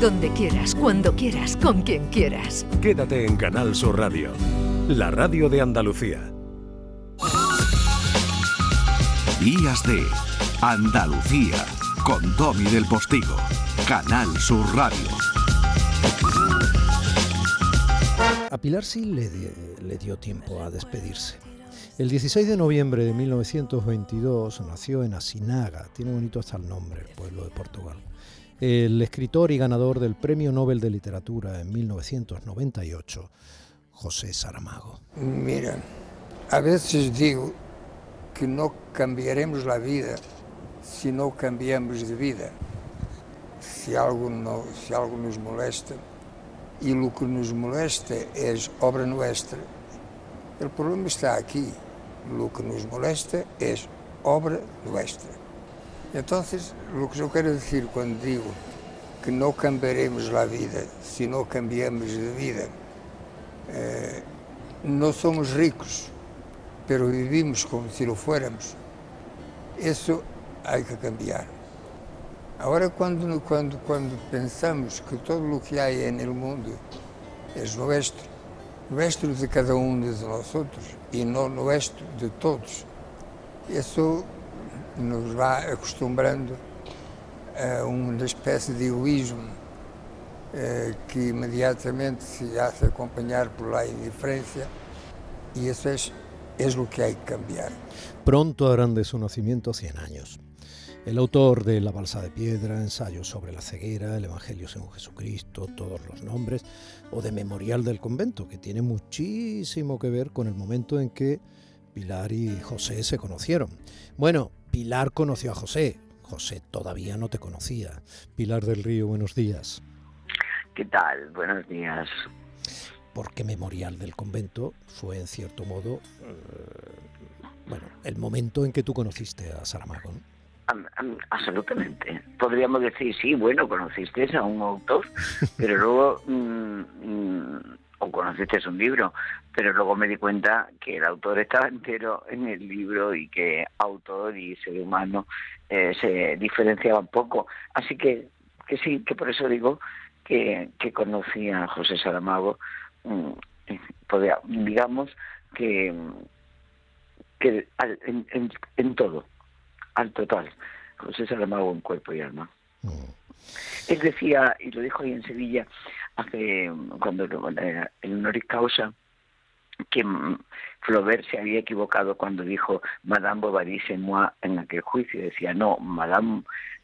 donde quieras, cuando quieras, con quien quieras. Quédate en Canal Sur Radio, la radio de Andalucía. Días de Andalucía con Domi del Postigo, Canal Sur Radio. A Pilar sí le, le dio tiempo a despedirse. El 16 de noviembre de 1922 nació en Asinaga, tiene bonito hasta el nombre, el pueblo de Portugal. El escritor y ganador del Premio Nobel de Literatura en 1998, José Saramago. Mira, a veces digo que no cambiaremos la vida si no cambiamos de vida. Si algo, no, si algo nos molesta, y lo que nos molesta es obra nuestra, el problema está aquí. Lo que nos molesta es obra nuestra. Entonces, lo que yo quiero decir cuando digo que no cambiaremos la vida si no cambiamos de vida, eh, no somos ricos, pero vivimos como si lo fuéramos. Eso hay que cambiar. Ahora, cuando, cuando, cuando pensamos que todo lo que hay en el mundo es nuestro, nuestro de cada uno de nosotros y no nuestro de todos, eso nos va acostumbrando a uma espécie de egoísmo eh, que imediatamente se hace acompanhar por la indiferencia y eso es, es lo que hay que cambiar. Pronto harán de su nacimiento 100 años. El autor de La Balsa de Piedra, Ensayos sobre la ceguera, El Evangelio según Jesucristo, todos los nombres, o de Memorial del Convento, que tiene muchísimo que ver con el momento en que Pilar y José se conocieron. Bueno, Pilar conoció a José, José todavía no te conocía. Pilar del Río, buenos días. ¿Qué tal? Buenos días. Porque Memorial del Convento fue en cierto modo, eh, bueno, el momento en que tú conociste a Saramago. Absolutamente. Podríamos decir, sí, bueno, conociste a un autor, pero luego, mm, mm, o conociste un libro, pero luego me di cuenta que el autor estaba entero en el libro y que autor y ser humano eh, se diferenciaban poco. Así que, que sí, que por eso digo que, que conocí a José Saramago, mm, podía, digamos que, que en, en todo, al total. José Saramago en cuerpo y alma. Mm. Él decía, y lo dijo ahí en Sevilla, hace cuando el honoris causa, que Flaubert se había equivocado cuando dijo Madame Bovary c'est moi en aquel juicio. Decía, no, Madame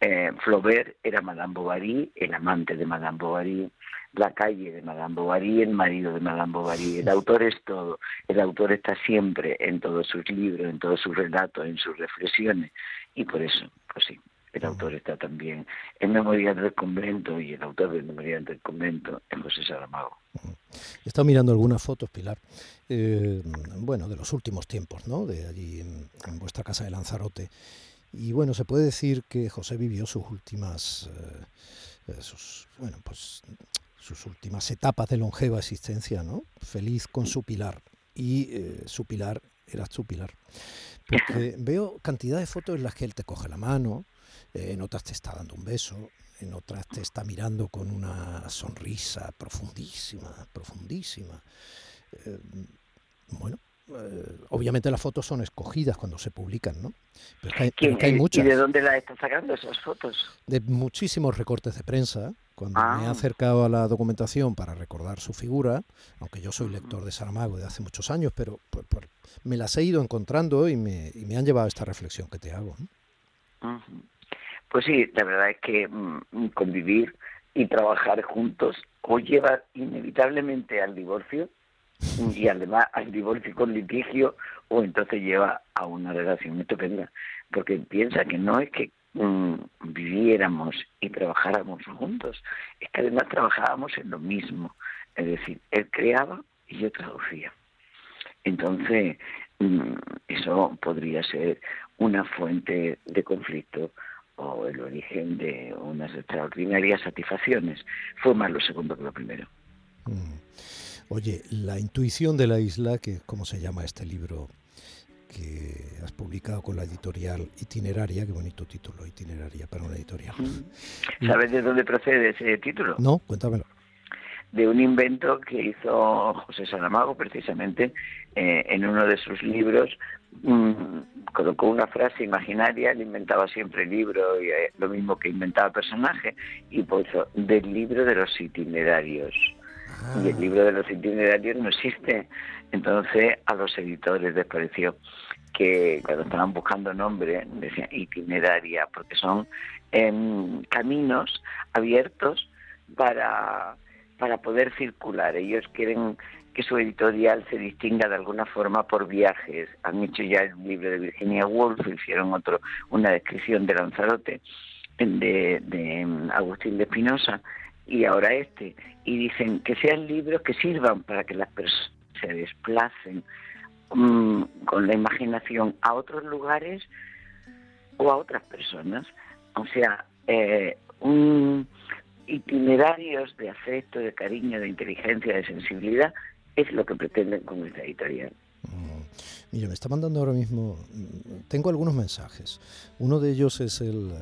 eh, Flaubert era Madame Bovary, el amante de Madame Bovary, la calle de Madame Bovary, el marido de Madame Bovary. El autor es todo. El autor está siempre en todos sus libros, en todos sus relatos, en sus reflexiones. Y por eso, pues sí, el autor está también en Memorial del Convento y el autor de Memorial del Convento es José Saramago. He estado mirando algunas fotos, Pilar, eh, bueno, de los últimos tiempos, ¿no? De allí en, vuestra casa de Lanzarote. Y bueno, se puede decir que José vivió sus últimas, eh, eh, sus, bueno, pues sus últimas etapas de longeva existencia, ¿no? Feliz con su pilar. Y su pilar era su pilar. Porque veo cantidad de fotos en las que él te coge la mano, en otras te está dando un beso, en otras te está mirando con una sonrisa profundísima, profundísima. Eh, bueno, eh, obviamente las fotos son escogidas cuando se publican, ¿no? Pero hay, muchas. ¿Y de dónde las están sacando esas fotos? De muchísimos recortes de prensa. Cuando me he ah. acercado a la documentación para recordar su figura, aunque yo soy lector de Saramago de hace muchos años, pero me las he ido encontrando y me, y me han llevado a esta reflexión que te hago. Pues sí, la verdad es que mm, convivir y trabajar juntos o lleva inevitablemente al divorcio y además al divorcio con litigio o entonces lleva a una relación estupenda. Porque piensa que no es que mm, viviéramos y trabajáramos juntos es que además trabajábamos en lo mismo. Es decir él creaba y yo traducía. Entonces mm, eso podría ser una fuente de conflicto origen de unas extraordinarias satisfacciones. Fue más lo segundo que lo primero. Mm. Oye, la intuición de la isla, que como se llama este libro, que has publicado con la editorial Itineraria, qué bonito título, Itineraria para una editorial. ¿Sabes de dónde procede ese título? No, cuéntamelo. De un invento que hizo José Saramago precisamente eh, en uno de sus libros. Mm, colocó una frase imaginaria, él inventaba siempre el libro, y, eh, lo mismo que inventaba personaje, y puso del libro de los itinerarios. Y el Ah. libro de los itinerarios no existe. Entonces a los editores les pareció que cuando estaban buscando nombre decían itineraria, porque son em, caminos abiertos para, para poder circular. Ellos quieren que su editorial se distinga de alguna forma por viajes. Han hecho ya el libro de Virginia Woolf, hicieron otro, una descripción de Lanzarote de, de em, Agustín de Espinosa y ahora este. Y dicen que sean libros que sirvan para que las personas se desplacen mm, con la imaginación a otros lugares o a otras personas. O sea, eh, un itinerarios de afecto, de cariño, de inteligencia, de sensibilidad, es lo que pretenden con esta editorial. Mm. Mira, me está mandando ahora mismo, mm, tengo algunos mensajes. Uno de ellos es el eh,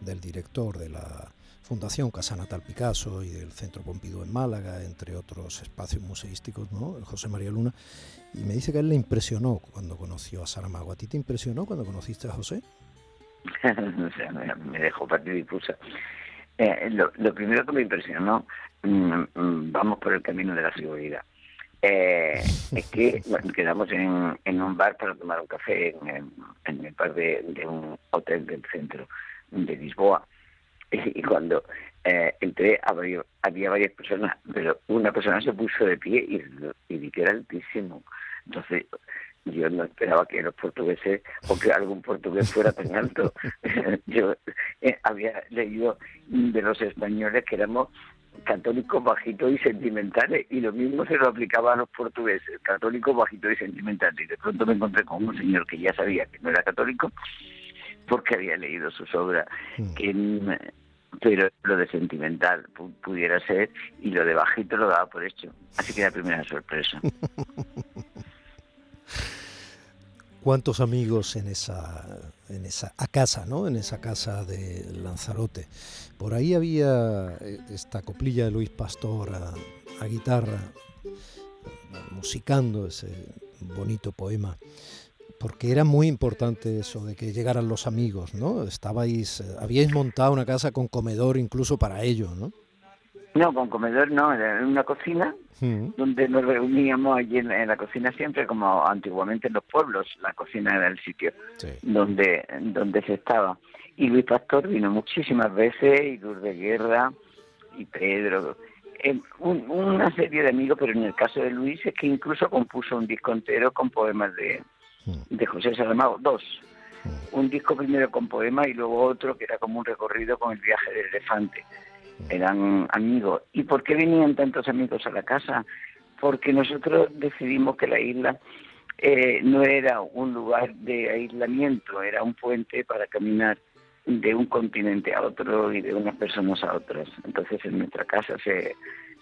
del director de la Fundación Casa Natal Picasso y del Centro Pompidou en Málaga, entre otros espacios museísticos, ¿no? José María Luna, y me dice que a él le impresionó cuando conoció a Saramago. ¿A ti te impresionó cuando conociste a José? o sea, me, me dejó partidifusa. Eh, lo, lo primero que me impresionó, mm, mm, vamos por el camino de la seguridad. Eh, es que bueno, quedamos en, en un bar para tomar un café en, el bar de, de un hotel del centro de Lisboa. Y, y cuando eh, entré había, había varias personas, pero una persona se puso de pie y, y vi que era altísimo. Entonces yo no esperaba que los portugueses o que algún portugués fuera tan alto. yo eh, había leído de los españoles que éramos católicos bajitos y sentimentales y lo mismo se lo aplicaba a los portugueses, católicos bajitos y sentimentales. Y de pronto me encontré con un señor que ya sabía que no era católico porque había leído sus obras, Mm. que, pero lo de sentimental pu- pudiera ser y lo de bajito lo daba por hecho. Así que la primera sorpresa. ¿Cuántos amigos en esa, en esa casa, ¿no? En esa casa de Lanzarote. Por ahí había eh, esta coplilla de Luis Pastor a, a guitarra, musicando ese bonito poema. Porque era muy importante eso de que llegaran los amigos, ¿no? Estabais, eh, habíais montado una casa con comedor incluso para ello, ¿no? No, con comedor no, era una cocina donde nos reuníamos allí en, en la cocina siempre como antiguamente en los pueblos, la cocina era el sitio Sí. donde donde se estaba. Y Luis Pastor vino muchísimas veces, y Lourdes Guerra, y Pedro, eh, un- una serie de amigos, pero en el caso de Luis es que incluso compuso un disco entero con poemas de, Mm. de José Saramago, dos. Un disco primero con poemas y luego otro que era como un recorrido con el viaje del elefante. Eran amigos. ¿Y por qué venían tantos amigos a la casa? Porque nosotros decidimos que la isla eh, no era un lugar de aislamiento, era un puente para caminar de un continente a otro y de unas personas a otras. Entonces en nuestra casa se,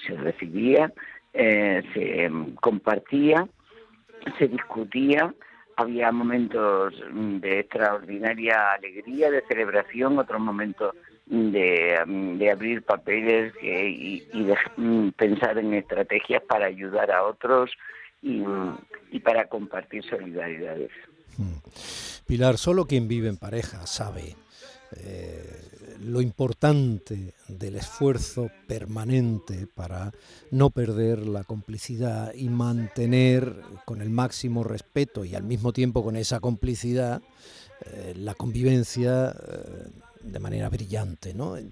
se recibía, eh, se mm, compartía, se discutía, había momentos mm, de extraordinaria alegría, de celebración, otros momentos de, mm, de abrir papeles y, mm, pensar en estrategias para ayudar a otros y, mm, para compartir solidaridades. Pilar, solo quien vive en pareja sabe eh, lo importante del esfuerzo permanente para no perder la complicidad y mantener con el máximo respeto y al mismo tiempo con esa complicidad eh, la convivencia eh, de manera brillante. ¿no? Eh,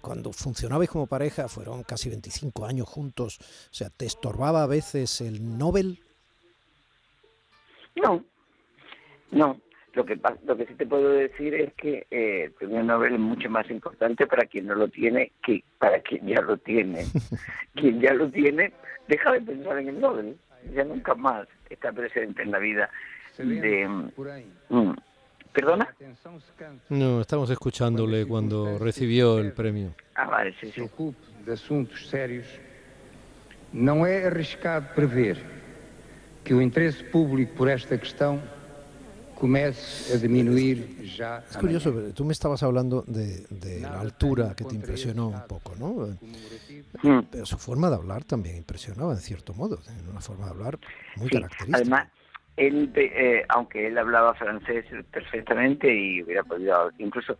Cuando funcionabais como pareja fueron casi 25 años juntos, o sea, ¿te estorbaba a veces el Nobel? No, no. Lo que, lo que sí te puedo decir es que eh, el premio Nobel es mucho más importante para quien no lo tiene que para quien ya lo tiene. quien ya lo tiene, deja de pensar en el Nobel. Ya nunca más está presente en la vida de... mm, ¿Perdona? No, estamos escuchándole cuando recibió el premio. Ah, vale, sí, se sí. de assuntos sérios, não é arriscado prever que o interesse público por esta questão comece a disminuir ya. Es curioso, tú me estabas hablando de, de la altura que te impresionó un poco, ¿no? Pero su forma de hablar también impresionaba en cierto modo, en una forma de hablar muy Sí, característica. Además, él, eh, aunque él hablaba francés perfectamente y hubiera podido incluso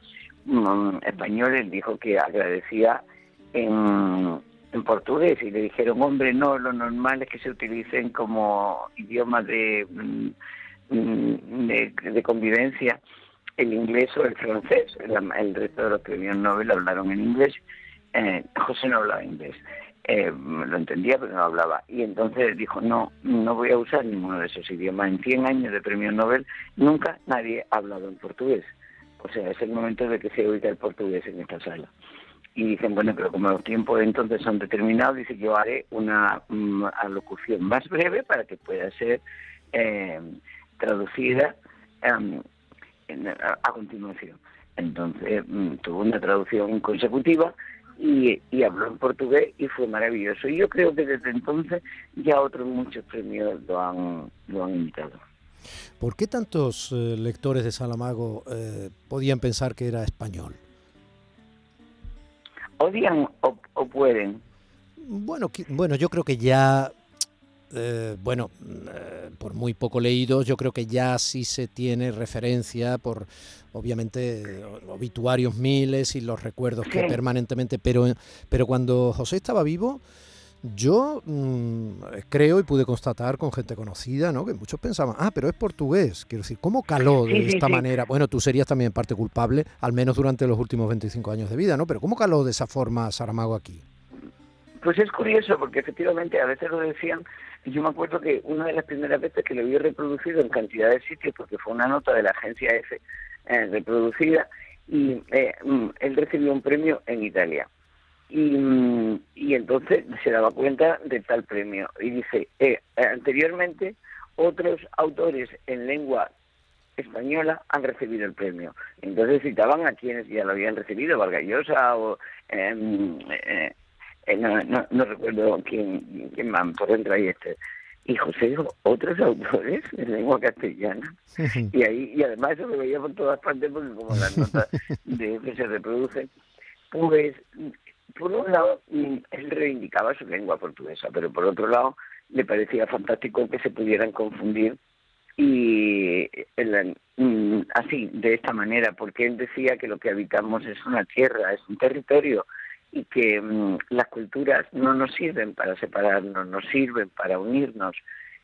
mm, español, él dijo que agradecía en, portugués y le dijeron, hombre, no, lo normal es que se utilicen como idioma de, mm, mm, de, convivencia el inglés o el francés. El, el resto de los premios Nobel hablaron en inglés. Eh, José no hablaba inglés. Eh, lo entendía, pero no hablaba. Y entonces dijo, no, no voy a usar ninguno de esos idiomas. En 100 años de premios Nobel nunca nadie ha hablado en portugués. O sea, es el momento de que se oiga el portugués en esta sala. Y dicen, bueno, pero como los tiempos entonces son determinados, dice, yo haré una mm, alocución más breve para que pueda ser eh, traducida em, a, continuación. Entonces mm, tuvo una traducción consecutiva y, y habló en portugués y fue maravilloso. Y yo creo que desde entonces ya otros muchos premios lo han, lo han imitado. ¿Por qué tantos eh, lectores de Salamago eh, podían pensar que era español? Odian o, o pueden. Bueno, bueno, yo creo que ya, eh, bueno, eh, por muy poco leídos, yo creo que ya sí se tiene referencia por, obviamente, obituarios miles y los recuerdos que permanentemente, pero, pero cuando José estaba vivo, yo mm, creo y pude constatar con gente conocida, ¿no? Que muchos pensaban, ah, pero es portugués. Quiero decir, ¿cómo caló de Sí, esta sí. manera? Bueno, tú serías también parte culpable, al menos durante los últimos 25 años de vida, ¿no? Pero ¿cómo caló de esa forma Saramago aquí? Pues es curioso porque efectivamente a veces lo decían. Yo me acuerdo que una de las primeras veces que lo vi reproducido en cantidad de sitios, porque fue una nota de la agencia F eh, reproducida, y eh, mm, él recibió un premio en Italia. Y, mm, y entonces se daba cuenta de tal premio. Y dice, eh, anteriormente otros autores en lengua española han recibido el premio. Entonces citaban a quienes ya lo habían recibido, Vargas Llosa o... em, eh, eh, no, no, no recuerdo quién, quién más, por dentro ahí este. Y José dijo, otros autores en lengua castellana. Y ahí, y además eso lo veía por todas partes porque como las notas de que se reproducen, pues por un lado mm, él reivindicaba su lengua portuguesa, pero por otro lado le parecía fantástico que se pudieran confundir y el- mm, así, de esta manera, porque él decía que lo que habitamos es una tierra, es un territorio y que mm, las culturas no nos sirven para separarnos, nos sirven para unirnos.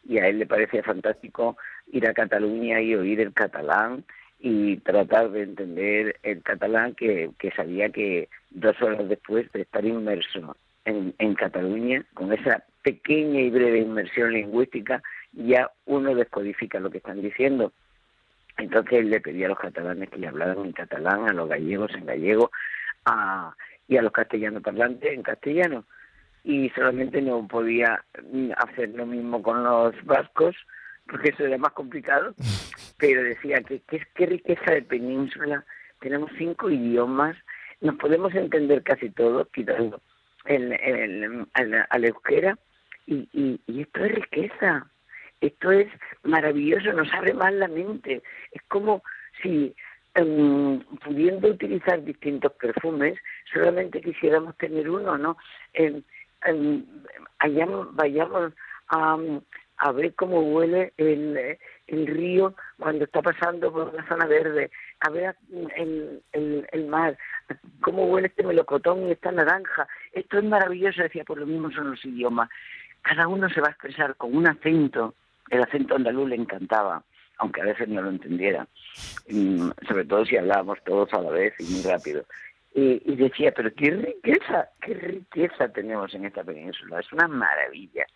Y a él le parecía fantástico ir a Cataluña y oír el catalán y tratar de entender el catalán que, que sabía que dos horas después de estar inmerso en, en Cataluña, con esa pequeña y breve inmersión lingüística, ya uno descodifica lo que están diciendo. Entonces él le pedía a los catalanes que le hablaran en catalán, a los gallegos en gallego, a, y a los castellanos parlantes en castellano. Y solamente no podía hacer lo mismo con los vascos, porque eso era más complicado, pero decía que qué riqueza de península, tenemos cinco idiomas, nos podemos entender casi todos, quitando el, el, al, al euskera, y, y, y esto es riqueza, esto es maravilloso, nos abre más la mente, es como si em, pudiendo utilizar distintos perfumes, solamente quisiéramos tener uno, ¿no? Em, em, vayamos a, a ver cómo huele el, río cuando está pasando por una zona verde, a ver el mar, cómo huele este melocotón y esta naranja. Esto es maravilloso, decía, por lo mismo son los idiomas. Cada uno se va a expresar con un acento, el acento andaluz le encantaba, aunque a veces no lo entendiera, Mm, sobre todo si hablábamos todos a la vez y muy rápido. Y, y decía, pero qué riqueza, qué riqueza tenemos en esta península, es una maravilla.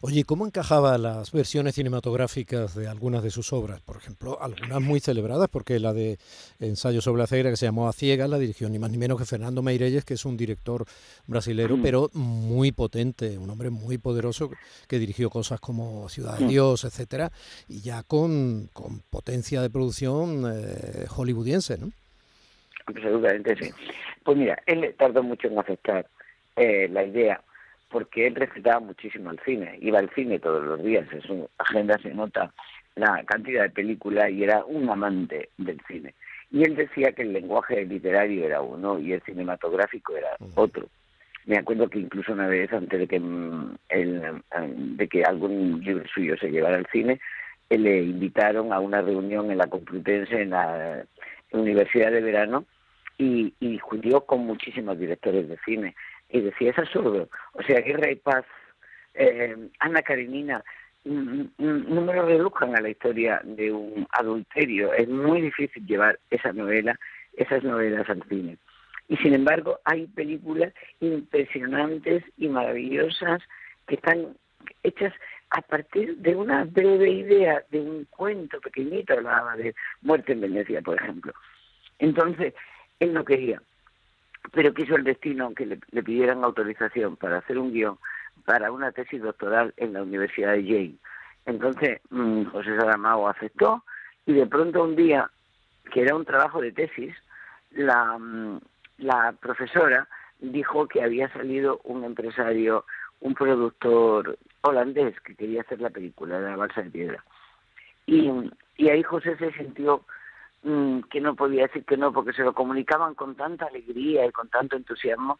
Oye, ¿cómo encajaba las versiones cinematográficas de algunas de sus obras? Por ejemplo, algunas muy celebradas, porque la de Ensayo sobre la ceguera, que se llamó A Ciega, la dirigió ni más ni menos que Fernando Meirelles, que es un director brasilero, Mm. pero muy potente, un hombre muy poderoso, que dirigió cosas como Ciudad de Mm. Dios, etcétera, y ya con, con potencia de producción eh, hollywoodiense, ¿no? Absolutamente sí. Pues mira, él tardó mucho en aceptar eh, la idea porque él respetaba muchísimo al cine, iba al cine todos los días, en su agenda se nota la cantidad de películas y era un amante del cine. Y él decía que el lenguaje literario era uno y el cinematográfico era otro. Me acuerdo que incluso una vez, antes de que, el, de que algún libro suyo se llevara al cine, eh, le invitaron a una reunión en la Complutense, en la Universidad de Verano, y, y discutió con muchísimos directores de cine. Y decía, es absurdo. O sea, Guerra y Paz, eh, Ana Karenina, no me lo reduzcan a la historia de un adulterio. Es muy difícil llevar esa novela, esas novelas al cine. Y sin embargo, hay películas impresionantes y maravillosas que están hechas a partir de una breve idea, de un cuento pequeñito, hablaba de Muerte en Venecia, por ejemplo. Entonces, él no quería, pero quiso el destino que le, pidieran autorización para hacer un guion para una tesis doctoral en la Universidad de Yale. Entonces mm, José Saramago aceptó y de pronto un día, que era un trabajo de tesis, la, mm, la profesora dijo que había salido un empresario, un productor holandés que quería hacer la película de la balsa de piedra. Y, y ahí José se sintió mm, que no podía decir que no porque se lo comunicaban con tanta alegría y con tanto entusiasmo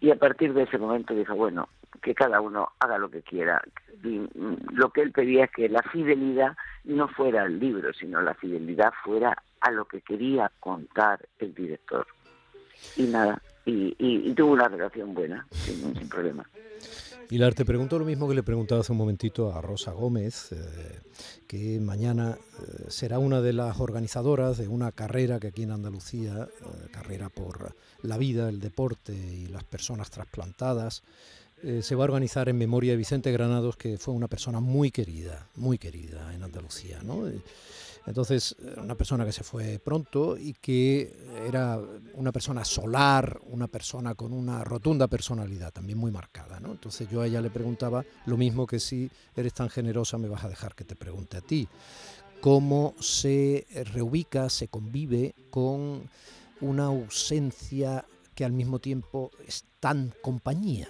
y a partir de ese momento dijo, bueno, que cada uno haga lo que quiera. Mm, lo que él pedía es que la fidelidad no fuera al libro, sino la fidelidad fuera a lo que quería contar el director. Y nada, y, tuvo una relación buena, sin, sin problema. Pilar, te pregunto lo mismo que le preguntaba hace un momentito a Rosa Gómez, eh, que mañana eh, será una de las organizadoras de una carrera que aquí en Andalucía, eh, carrera por la vida, el deporte y las personas trasplantadas, se va a organizar en memoria de Vicente Granados, que fue una persona muy querida, muy querida en Andalucía. ¿no? Entonces, una persona que se fue pronto y que era una persona solar, una persona con una rotunda personalidad, también muy marcada. ¿no? Entonces yo a ella le preguntaba lo mismo que si eres tan generosa me vas a dejar que te pregunte a ti. ¿Cómo se reubica, se convive con una ausencia que al mismo tiempo es tan compañía?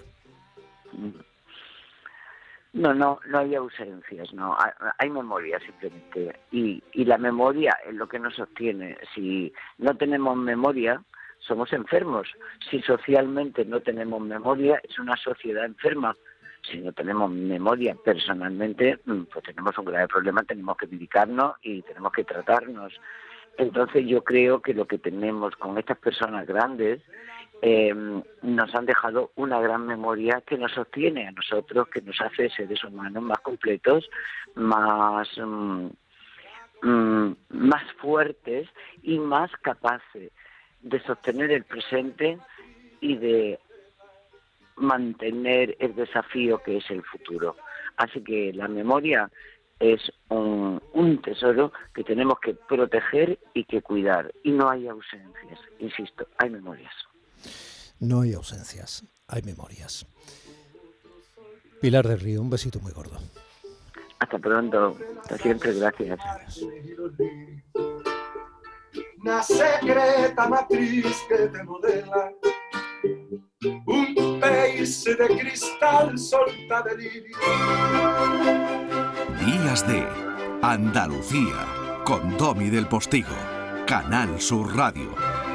No, no, no hay ausencias, no, hay memoria simplemente. Y, y la memoria es lo que nos sostiene. Si no tenemos memoria, somos enfermos. Si socialmente no tenemos memoria, es una sociedad enferma. Si no tenemos memoria personalmente, mm, pues tenemos un grave problema, tenemos que medicarnos y tenemos que tratarnos. Entonces yo creo que lo que tenemos con estas personas grandes eh, nos han dejado una gran memoria que nos sostiene a nosotros, que nos hace seres humanos más completos, más, mm, mm, más fuertes y más capaces de sostener el presente y de mantener el desafío que es el futuro. Así que la memoria es un, tesoro que tenemos que proteger y que cuidar. Y no hay ausencias, insisto, hay memorias. No hay ausencias, hay memorias. Pilar del Río, un besito muy gordo. Hasta pronto, hasta siempre, gracias. Una secreta matriz que te modela, un país de cristal solta de lirio. Días de Andalucía, con Domi del Postigo, Canal Sur Radio.